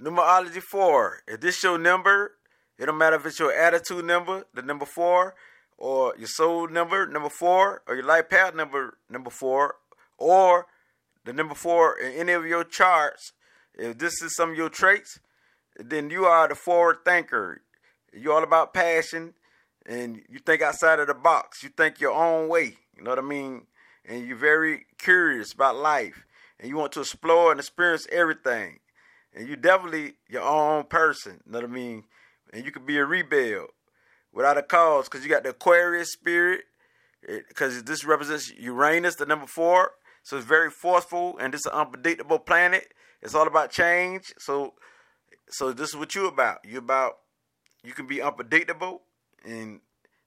Numerology four. If this your number, it don't matter if it's your attitude number, the number four, or your soul number, number four, or your life path number, number four, or the number four in any of your charts. If this is some of your traits, then you are the forward thinker. You're all about passion and you think outside of the box. You think your own way. You know what I mean? And you're very curious about life and you want to explore and experience everything. And you definitely your own person. You know what I mean? And you could be a rebel without a cause because you got the Aquarius spirit eh, because this represents Uranus, the number four. So it's very forceful and this is an unpredictable planet. It's all about change. So so this is what you about. You about you can be unpredictable and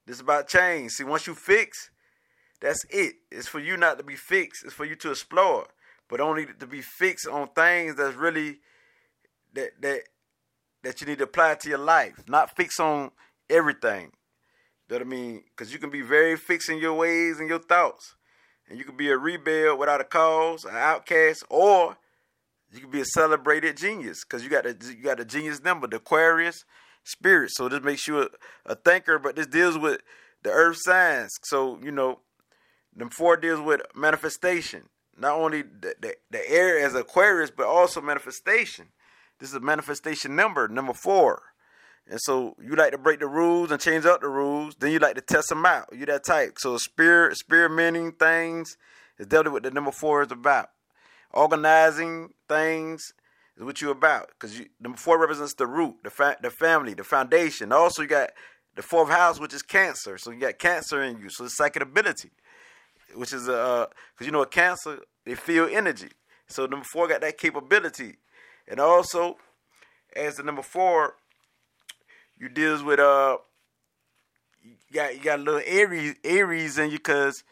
this is about change. See, once you fix, that's it. It's for you not to be fixed. It's for you to explore, but only to be fixed on things that's really that that that you need to apply to your life. Not fix on everything. You know what I mean? Because you can be very fixed in your ways and your thoughts, and you can be a rebel without a cause, an outcast, or you can be a celebrated genius because you got the you got a genius number, the Aquarius spirit. So this makes you a, a thinker, but this deals with the earth signs. So you know, them four deals with manifestation. Not only the, the, the air as Aquarius, but also manifestation. This is a manifestation number, number four. And so you like to break the rules and change up the rules. Then you like to test them out. You that type. So spirit, experimenting things is definitely what the number four is about organizing things is what you're about because you, number four represents the root, the fa- the family, the foundation. Also, you got the fourth house, which is cancer. So you got cancer in you. So it's psychic ability, which is uh because you know a cancer they feel energy. So number four got that capability, and also as the number four, you deals with uh you got you got a little Aries Aries in you because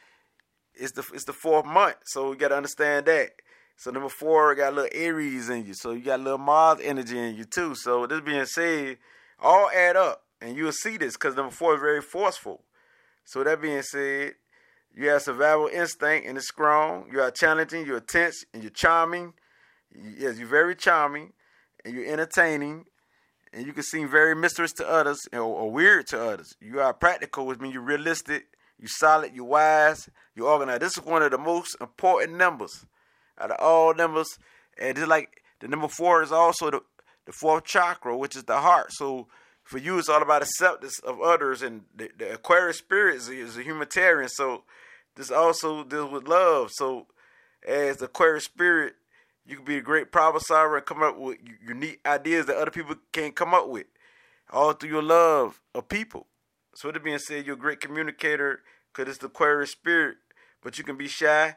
it's the it's the fourth month. So you got to understand that. So number four got a little Aries in you. So you got a little Mars energy in you too. So this being said, all add up. And you'll see this because number four is very forceful. So that being said, you have survival instinct and it's strong. You are challenging, you're tense, and you're charming. Yes, you're very charming and you're entertaining. And you can seem very mysterious to others or, or weird to others. You are practical, which means you're realistic, you're solid, you're wise, you're organized. This is one of the most important numbers out of all numbers. And just like the number four is also the, the fourth chakra, which is the heart. So for you, it's all about acceptance of others. And the, the Aquarius spirit is, is a humanitarian. So this also deals with love. So as the Aquarius spirit, you can be a great problem solver and come up with unique ideas that other people can't come up with, all through your love of people. So with it being said, you're a great communicator because it's the Aquarius spirit, but you can be shy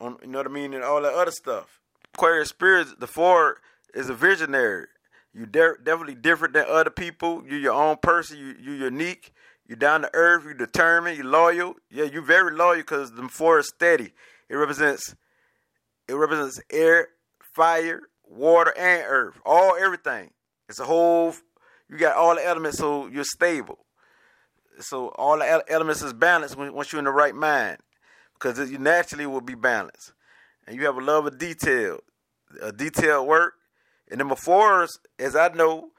on you know what I mean, and all that other stuff. Aquarius spirit, the four is a visionary. You de- definitely different than other people. You're your own person. You you unique. You're down to earth. You're determined. You're loyal. Yeah, you're very loyal because the four is steady. It represents it represents air, fire, water, and earth. All everything. It's a whole. You got all the elements, so you're stable. So all the elements is balanced once you're in the right mind because you naturally will be balanced. And you have a love of detail, a detailed work. And number four, as I know,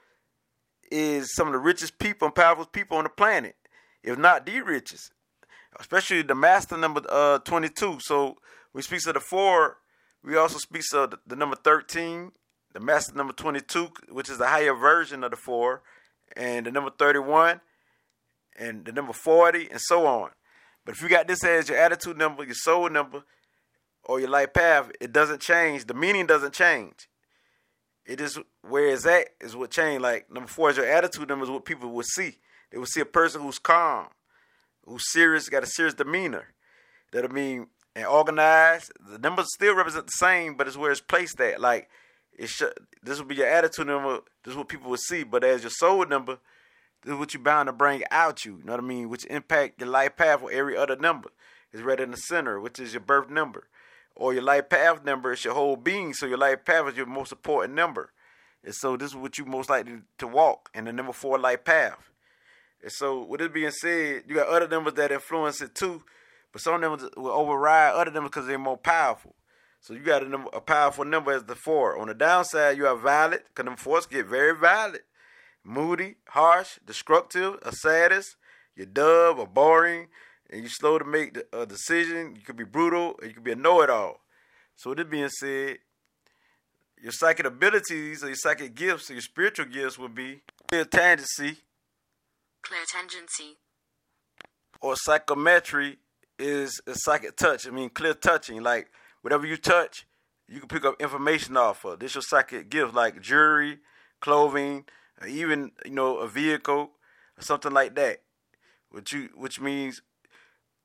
is some of the richest people and powerful people on the planet, if not the richest. Especially the master number uh, 22. So we speak of the four, we also speak of the, the number 13, the master number 22, which is the higher version of the four, and the number 31, and the number 40, and so on. But if you got this as your attitude number, your soul number, or your life path, it doesn't change. The meaning doesn't change. It is where it's at is what changed. Like number four is your attitude number is what people will see. They will see a person who's calm, who's serious, got a serious demeanor. That'll mean and organized. The numbers still represent the same, but it's where it's placed at. Like it should. This will be your attitude number. This is what people will see. But as your soul number, this is what you're bound to bring out you. Know what I mean? Which impact your life path or every other number. is right in the center, which is your birth number. Or your life path number is your whole being. So your life path is your most important number. And so this is what you most likely to walk in the number four life path. And so with this being said, you got other numbers that influence it too. But some of them will override other numbers because they're more powerful. So you got a, number, a powerful number as the four. On the downside, you have violent, because them fours get very violent, moody, harsh, destructive, a sadist, you're dub or boring, and you're slow to make a decision. You could be brutal, or you could be a know-it-all. So with this being said, your psychic abilities or your psychic gifts or your spiritual gifts would be clairtangency. Clear tangency. Or psychometry is a psychic touch. I mean, clear touching. Like whatever you touch, you can pick up information off of. This your psychic gift, like jewelry, clothing, even you know a vehicle or something like that. Which you, which means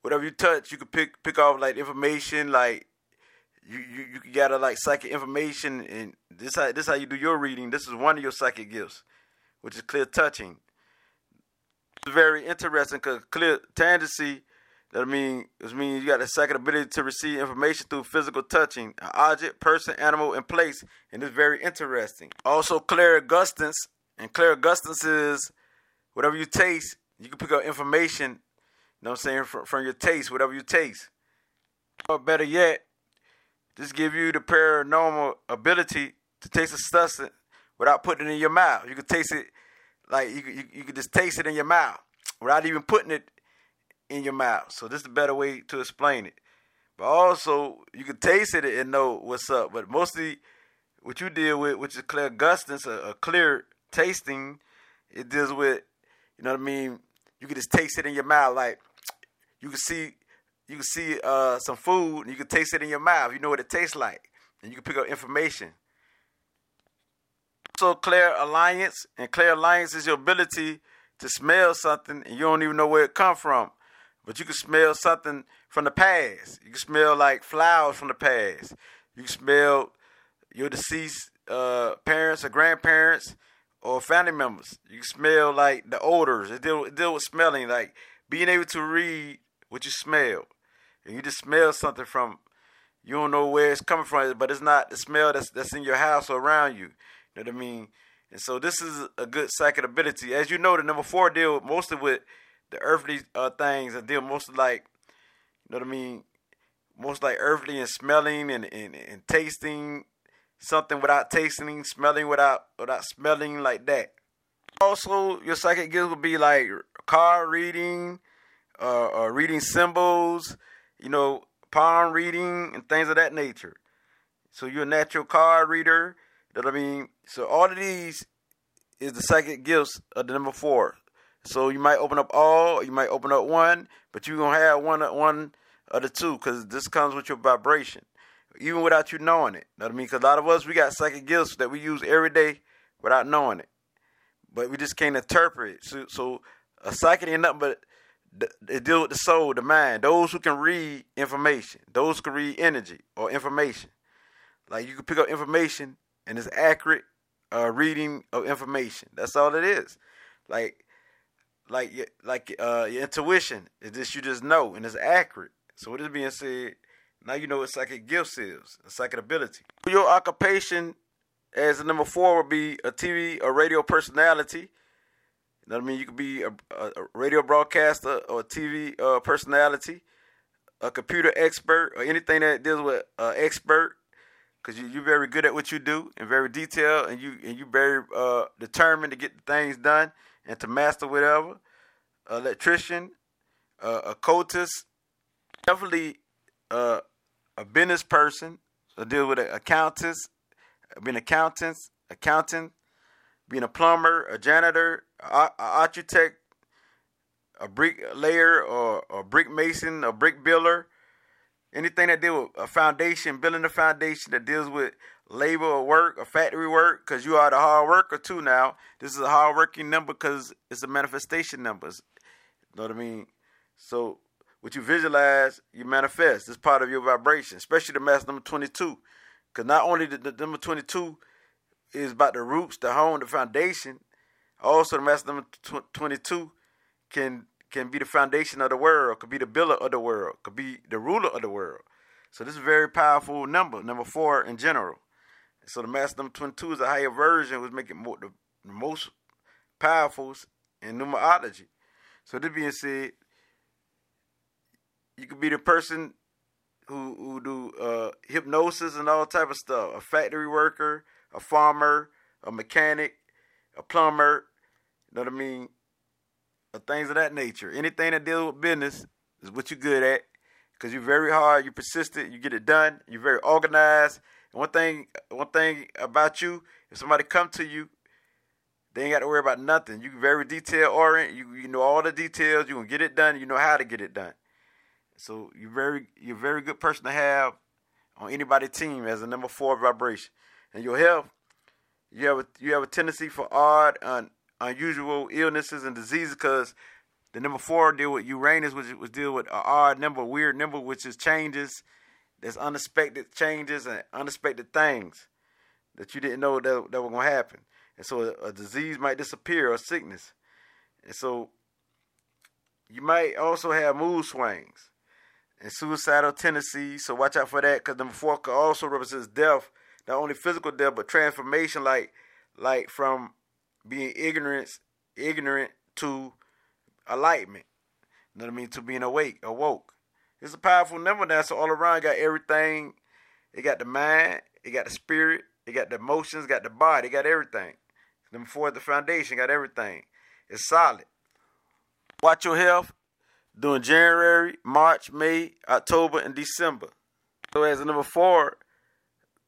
whatever you touch, you can pick pick off like information, like you you you gather like psychic information, and this how this how you do your reading. This is one of your psychic gifts, which is clear touching. It's very interesting because clear tangency that mean it means you got the second ability to receive information through physical touching, an object, person, animal, and place, and it's very interesting. Also, clairgustance, and clairgustance is whatever you taste, you can pick up information. You know what I'm saying from, from your taste, whatever you taste. Or better yet, just give you the paranormal ability to taste a substance without putting it in your mouth. You can taste it like you you, you can just taste it in your mouth without even putting it in your mouth. So this is a better way to explain it. But also, you can taste it and know what's up. But mostly, what you deal with, which is clairgustance, a, a clear tasting, it deals with, you know what I mean? You can just taste it in your mouth. Like, you can see, you can see uh, some food, and you can taste it in your mouth. You know what it tastes like, and you can pick up information. So, clairalience, and clairalience is your ability to smell something, and you don't even know where it come from but you can smell something from the past. You can smell like flowers from the past. You can smell your deceased uh, parents or grandparents or family members. You can smell like the odors. It deal, it deal with smelling, like being able to read what you smell. And you just smell something from, you don't know where it's coming from, but it's not the smell that's, that's in your house or around you. You know what I mean? And so this is a good psychic ability. As you know, the number four deal mostly with the earthly uh, things and deal mostly like, you know what I mean, most like earthly and smelling and, and, and tasting something without tasting, smelling without without smelling like that. Also, your psychic gifts would be like card reading, uh, uh, reading symbols, you know, palm reading and things of that nature. So you're a natural card reader. You know what I mean? So all of these is the psychic gifts of the number four. So you might open up all, you might open up one, but you're gonna have one one of the two because this comes with your vibration, even without you knowing it. Know what I mean? Because a lot of us we got psychic gifts that we use every day without knowing it, but we just can't interpret. So, so a psychic ain't nothing but it deal with the soul, the mind. Those who can read information, those who can read energy or information. Like you can pick up information and it's accurate uh, reading of information. That's all it is. Like like like uh, your intuition is this you just know and it's accurate. So with this being said, now you know what psychic gifts is, a psychic ability. Your occupation as the number four would be a TV or radio personality. You know what I mean? You could be a, a radio broadcaster or a TV uh, personality, a computer expert, or anything that deals with uh, expert. Cause you, you're very good at what you do and very detailed, and you and you very uh, determined to get things done and to master whatever. Electrician, uh, a cultist, definitely uh, a business person. So deal with accountants, being accountants, accountant, being a plumber, a janitor, a, architect, a bricklayer, or a brick mason, a brick builder. Anything that deal with a foundation, building a foundation that deals with labor or work or factory work because you are the hard worker too now. This is a hard working number because it's a manifestation number. Know what I mean? So what you visualize, you manifest. It's part of your vibration, especially the mass number 22. Because not only the, the, number 22 is about the roots, the home, the foundation, also the mass number 22 can can be the foundation of the world, could be the builder of the world, could be the ruler of the world. So this is a very powerful number, number four in general. So the mass number 22 is a higher version, which make it more the, the most powerful in numerology. So this being said, you could be the person who who do uh, hypnosis and all type of stuff. A factory worker, a farmer, a mechanic, a plumber. You know what I mean? Or things of that nature. Anything that deals with business is what you're good at. Cause you're very hard, you're persistent, you get it done, you're very organized. And one thing, one thing about you, if somebody come to you, they ain't got to worry about nothing. You very detail oriented. You you know all the details. You can get it done. You know how to get it done. So you're very you're a very good person to have on anybody's team as a number four vibration. And your health, you have a, you have a tendency for odd, un, unusual illnesses and diseases because the number four deal with Uranus, which was deal with an odd number, weird number, which is changes. There's unexpected changes and unexpected things that you didn't know that, that were going to happen. And so a, a disease might disappear or sickness. And so you might also have mood swings and suicidal tendencies. So watch out for that because number four could also represents death, not only physical death, but transformation like like from being ignorance ignorant to enlightenment. You know what I mean? To being awake, awoke. It's a powerful number that's all around. Got everything. It got the mind, it got the spirit, it got the emotions, got the body, it got everything. Number four, the foundation, got everything. It's solid. Watch your health during January, March, May, October, and December. So as a number four,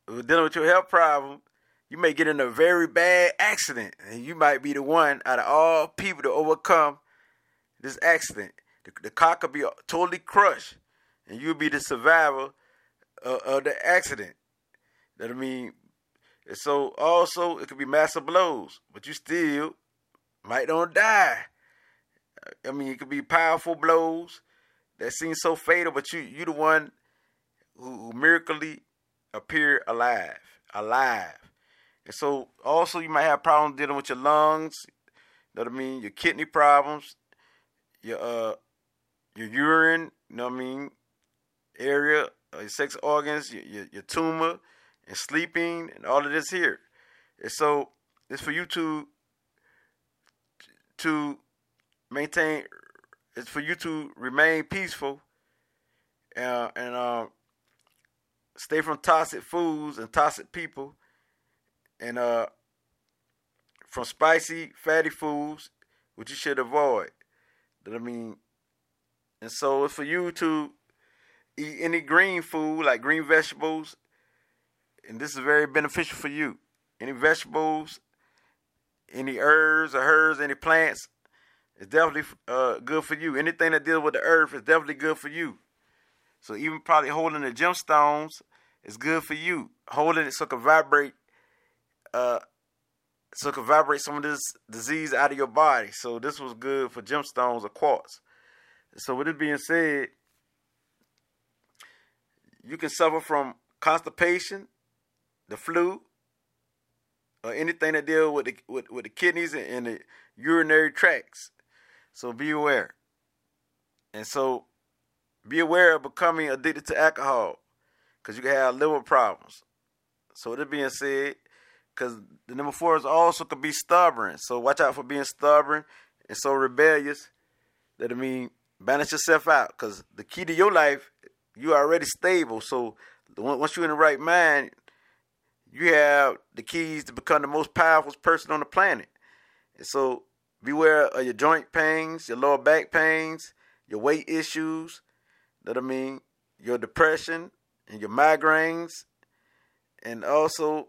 dealing with your health problem, you may get in a very bad accident, and you might be the one out of all people to overcome this accident. The, the car could be totally crushed, and you'll be the survivor of, of the accident. That I mean, so also it could be massive blows, but you still might don't die. I mean, it could be powerful blows that seem so fatal, but you you the one who, who miraculously appear alive, alive. And so also you might have problems dealing with your lungs. You know what I mean? Your kidney problems, your uh your urine, you know what I mean, area, uh, your sex organs, your, your, your tumor, and sleeping, and all of this here. And so it's for you to to maintain. It's for you to remain peaceful uh, and uh, stay from toxic foods and toxic people, and uh, from spicy, fatty foods, which you should avoid. That I mean, and so it's for you to eat any green food like green vegetables, and this is very beneficial for you. Any vegetables, any herbs or herbs, any plants, it's definitely uh, good for you. Anything that deals with the earth is definitely good for you. So even probably holding the gemstones is good for you. Holding it so it can vibrate, uh, so it can vibrate some of this disease out of your body. So this was good for gemstones or quartz. So with it being said, you can suffer from constipation, the flu, or anything that deal with the with, with the kidneys and the urinary tracts. So be aware. And so be aware of becoming addicted to alcohol because you can have liver problems. So that being said, because the number four is also could be stubborn. So watch out for being stubborn and so rebellious. That I mean, balance yourself out because the key to your life, you already stable. So once you're in the right mind, you have the keys to become the most powerful person on the planet. And so beware of your joint pains, your lower back pains, your weight issues. That I mean, your depression and your migraines, and also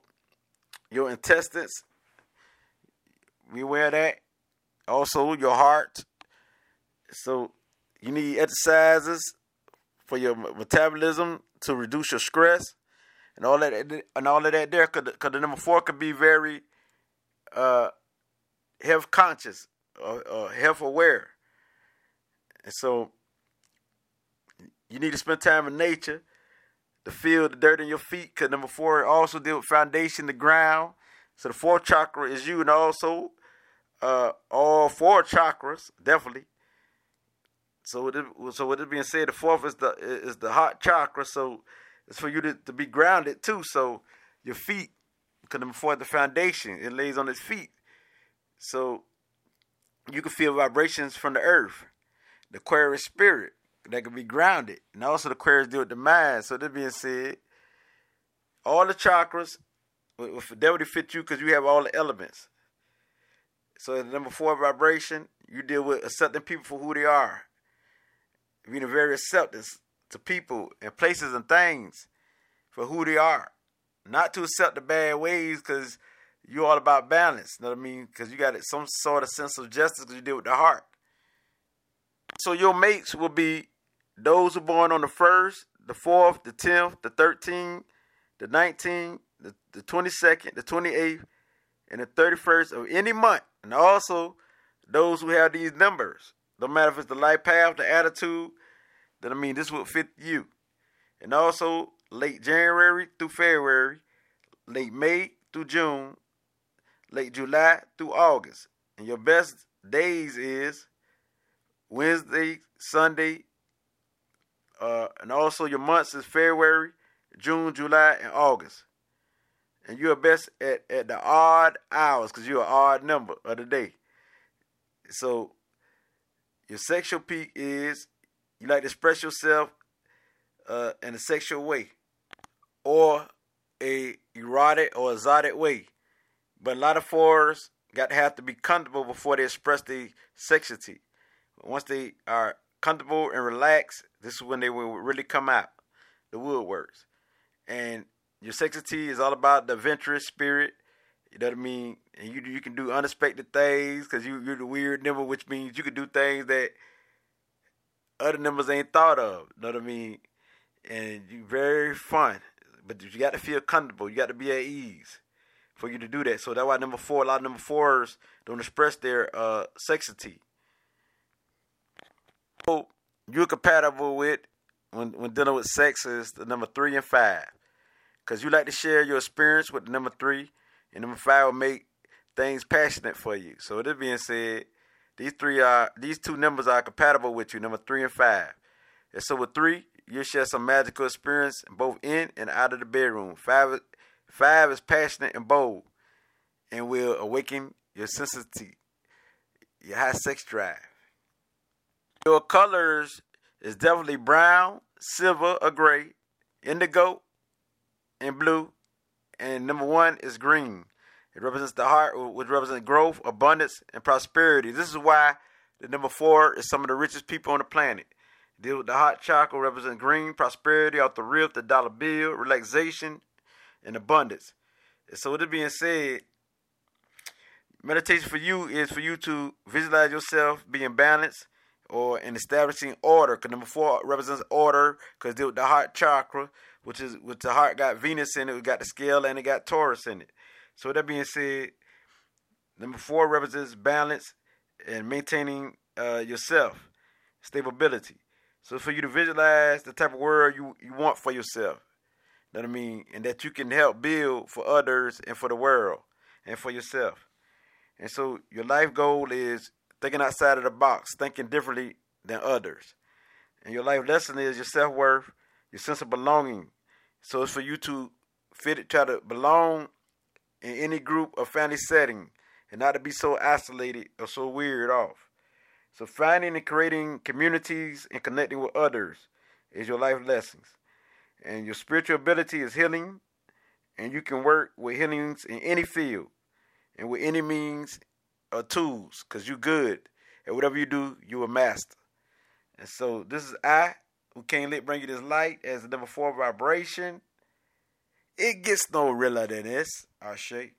your intestines. Beware that. Also, your heart. So you need exercises for your metabolism to reduce your stress and all that and all of that there because the number four could be very uh, health conscious or, or health aware. And so you need to spend time in nature to feel the dirt in your feet because number four also deal with foundation the ground. So the fourth chakra is you and also uh, all four chakras definitely. So with it, so with it being said the fourth is the is the heart chakra. So it's for you to, to be grounded too. So your feet, because before the foundation, it lays on its feet. So you can feel vibrations from the earth, the Aquarius spirit. that can be grounded. And also the Aquarius deal with the mind. So that being said, all the chakras will fidelity fit you because you have all the elements. So the number four vibration, you deal with accepting people for who they are. Being a very acceptance to people and places and things for who they are. Not to accept the bad ways because you're all about balance. You know what I mean? Because you got some sort of sense of justice because you deal with the heart. So your mates will be those who born on the first, the fourth, the tenth, the thirteenth, the nineteenth, the, the twenty-second, the twenty-eighth, and the thirty-first of any month. And also those who have these numbers. No matter if it's the life path, the attitude, then I mean this will fit you. And also late January through February, late May through June, late July through August. And your best days is Wednesday, Sunday, uh, and also your months is February, June, July, and August. And you're best at, at the odd hours because you're an odd number of the day. So your sexual peak is you like to express yourself uh, in a sexual way or a erotic or exotic way. But a lot of fours got to have to be comfortable before they express their sexuality. Once they are comfortable and relaxed, this is when they will really come out, the woodworks. And your sexuality is all about the adventurous spirit. You know what I mean? And you you can do unexpected things because you, you're the weird number, which means you can do things that other numbers ain't thought of. Know what I mean? And you very fun. But you got to feel comfortable. You got to be at ease for you to do that. So that's why number four, a lot of number fours don't express their uh, sexuality. So you're compatible with when when dealing with sex is the number three and five, because you like to share your experience with the number three, and number five will make things passionate for you. So with this being said, these three are these two numbers are compatible with you, number three and five. And so with three, you share some magical experience both in and out of the bedroom. Five five is passionate and bold, and will awaken your sensitivity, your high sex drive. Your colors is definitely brown, silver, or gray, indigo, and blue. And number one is green. It represents the heart, which represents growth, abundance, and prosperity. This is why the number four is some of the richest people on the planet. Deal with the heart chakra represents green, prosperity off the rip, the dollar bill, relaxation, and abundance. And so, with it being said, meditation for you is for you to visualize yourself being balanced or in establishing order. Because number four represents order, because the, the heart chakra, which is which the heart got Venus in it, it got the scale and it got Taurus in it. So that being said, number four represents balance and maintaining uh, yourself, stability. So for you to visualize the type of world you, you want for yourself. You know what I mean? And that you can help build for others and for the world and for yourself. And so your life goal is thinking outside of the box, thinking differently than others. And your life lesson is your self worth, your sense of belonging. So it's for you to fit it, try to belong in any group or family setting and not to be so isolated or so weird off. So finding and creating communities and connecting with others is your life lessons. And your spiritual ability is healing, and you can work with healings in any field and with any means or tools because you're good. And whatever you do, you're a master. And so this is I who can't let bring you this light as the number four vibration. It gets no realer than this, Ashe.